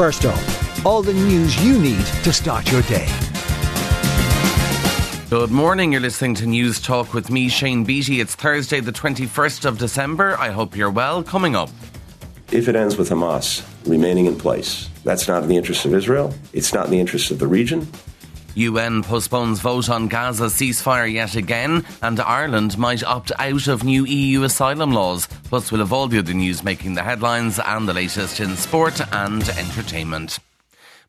First up, all the news you need to start your day. Good morning. You're listening to Newstalk with me, Shane Beatty. It's Thursday, the 21st of December. I hope you're well. Coming up. If it ends with Hamas remaining in place, that's not in the interest of Israel. It's not in the interest of the region. UN postpones vote on Gaza ceasefire yet again, and Ireland might opt out of new EU asylum laws. Plus, we'll have all the other news making the headlines and the latest in sport and entertainment.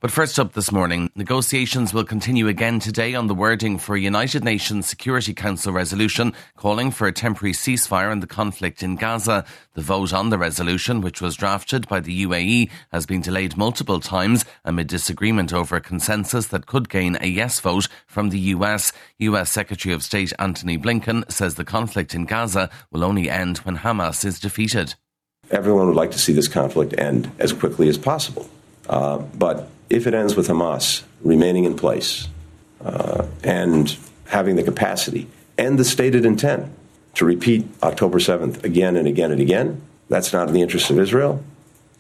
But first up this morning, negotiations will continue again today on the wording for a United Nations Security Council resolution calling for a temporary ceasefire in the conflict in Gaza. The vote on the resolution, which was drafted by the UAE, has been delayed multiple times amid disagreement over a consensus that could gain a yes vote from the US. US Secretary of State Antony Blinken says the conflict in Gaza will only end when Hamas is defeated. Everyone would like to see this conflict end as quickly as possible. Uh, but if it ends with Hamas remaining in place uh, and having the capacity and the stated intent to repeat October 7th again and again and again, that's not in the interest of Israel.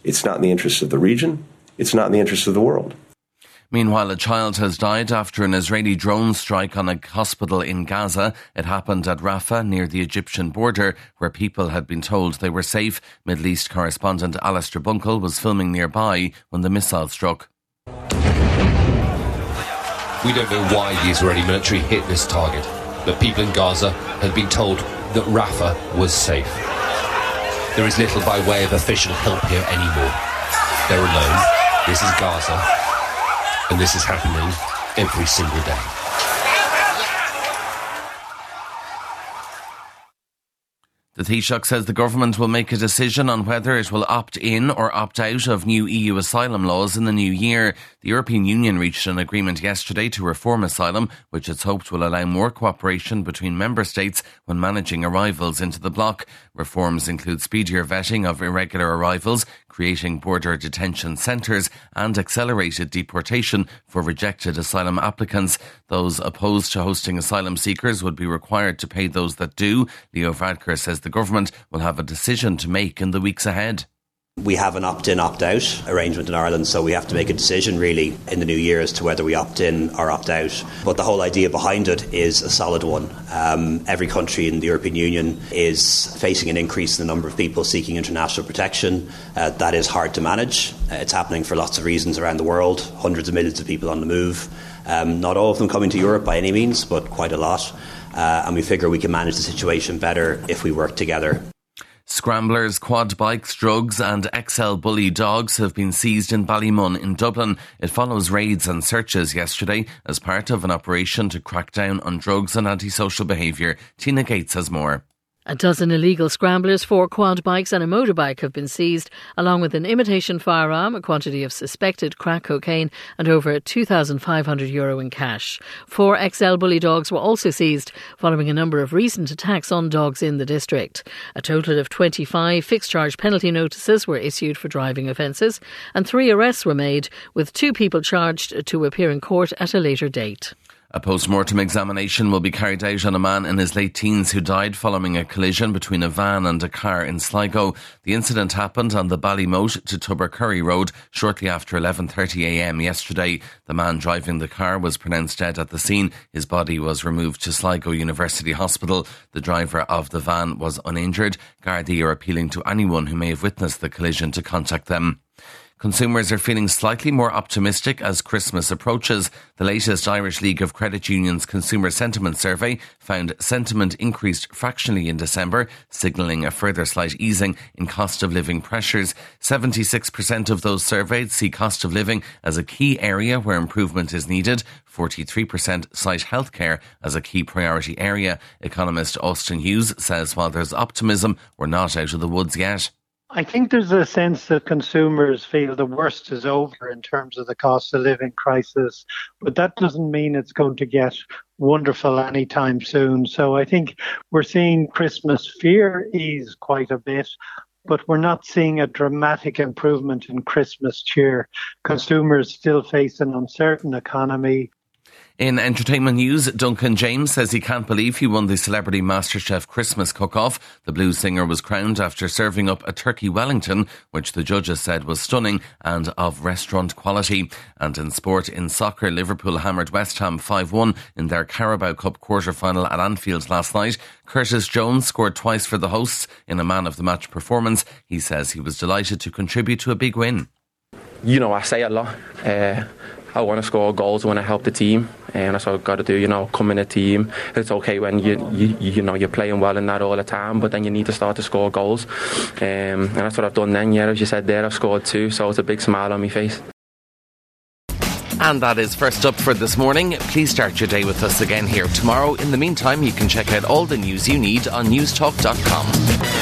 It's not in the interest of the region. It's not in the interest of the world. Meanwhile, a child has died after an Israeli drone strike on a hospital in Gaza. It happened at Rafah near the Egyptian border, where people had been told they were safe. Middle East correspondent Alistair Bunkall was filming nearby when the missile struck. We don't know why the Israeli military hit this target. The people in Gaza had been told that Rafah was safe. There is little by way of official help here anymore. They're alone. This is Gaza. And this is happening every single day. The Taoiseach says the government will make a decision on whether it will opt in or opt out of new EU asylum laws in the new year. The European Union reached an agreement yesterday to reform asylum, which it's hoped will allow more cooperation between member states when managing arrivals into the bloc. Reforms include speedier vetting of irregular arrivals, creating border detention centres, and accelerated deportation for rejected asylum applicants. Those opposed to hosting asylum seekers would be required to pay those that do. Leo Varadkar says the government will have a decision to make in the weeks ahead. We have an opt in, opt out arrangement in Ireland, so we have to make a decision really in the new year as to whether we opt in or opt out. But the whole idea behind it is a solid one. Um, every country in the European Union is facing an increase in the number of people seeking international protection. Uh, that is hard to manage. Uh, it's happening for lots of reasons around the world, hundreds of millions of people on the move. Um, not all of them coming to Europe by any means, but quite a lot. Uh, and we figure we can manage the situation better if we work together. Scramblers, quad bikes, drugs, and XL bully dogs have been seized in Ballymun in Dublin. It follows raids and searches yesterday as part of an operation to crack down on drugs and antisocial behaviour. Tina Gates has more. A dozen illegal scramblers, four quad bikes, and a motorbike have been seized, along with an imitation firearm, a quantity of suspected crack cocaine, and over €2,500 Euro in cash. Four XL bully dogs were also seized, following a number of recent attacks on dogs in the district. A total of 25 fixed charge penalty notices were issued for driving offences, and three arrests were made, with two people charged to appear in court at a later date. A post-mortem examination will be carried out on a man in his late teens who died following a collision between a van and a car in Sligo. The incident happened on the Ballymote to Tubbercurry Road shortly after 11.30am yesterday. The man driving the car was pronounced dead at the scene. His body was removed to Sligo University Hospital. The driver of the van was uninjured. Gardaí are appealing to anyone who may have witnessed the collision to contact them. Consumers are feeling slightly more optimistic as Christmas approaches. The latest Irish League of Credit Unions Consumer Sentiment Survey found sentiment increased fractionally in December, signalling a further slight easing in cost of living pressures. 76% of those surveyed see cost of living as a key area where improvement is needed. 43% cite healthcare as a key priority area. Economist Austin Hughes says while there's optimism, we're not out of the woods yet. I think there's a sense that consumers feel the worst is over in terms of the cost of living crisis, but that doesn't mean it's going to get wonderful anytime soon. So I think we're seeing Christmas fear ease quite a bit, but we're not seeing a dramatic improvement in Christmas cheer. Consumers still face an uncertain economy. In entertainment news, Duncan James says he can't believe he won the Celebrity MasterChef Christmas cook-off. The blues singer was crowned after serving up a turkey Wellington, which the judges said was stunning and of restaurant quality. And in sport, in soccer, Liverpool hammered West Ham 5-1 in their Carabao Cup quarter-final at Anfield last night. Curtis Jones scored twice for the hosts in a man of the match performance. He says he was delighted to contribute to a big win. You know, I say a lot. Uh, I want to score goals I help the team, and that's what I've got to do. You know, come in a team. It's okay when you you, you know you're playing well and that all the time, but then you need to start to score goals, um, and that's what I've done. Then, yeah, as you said there, I've scored two, so it's a big smile on my face. And that is first up for this morning. Please start your day with us again here tomorrow. In the meantime, you can check out all the news you need on newstalk.com.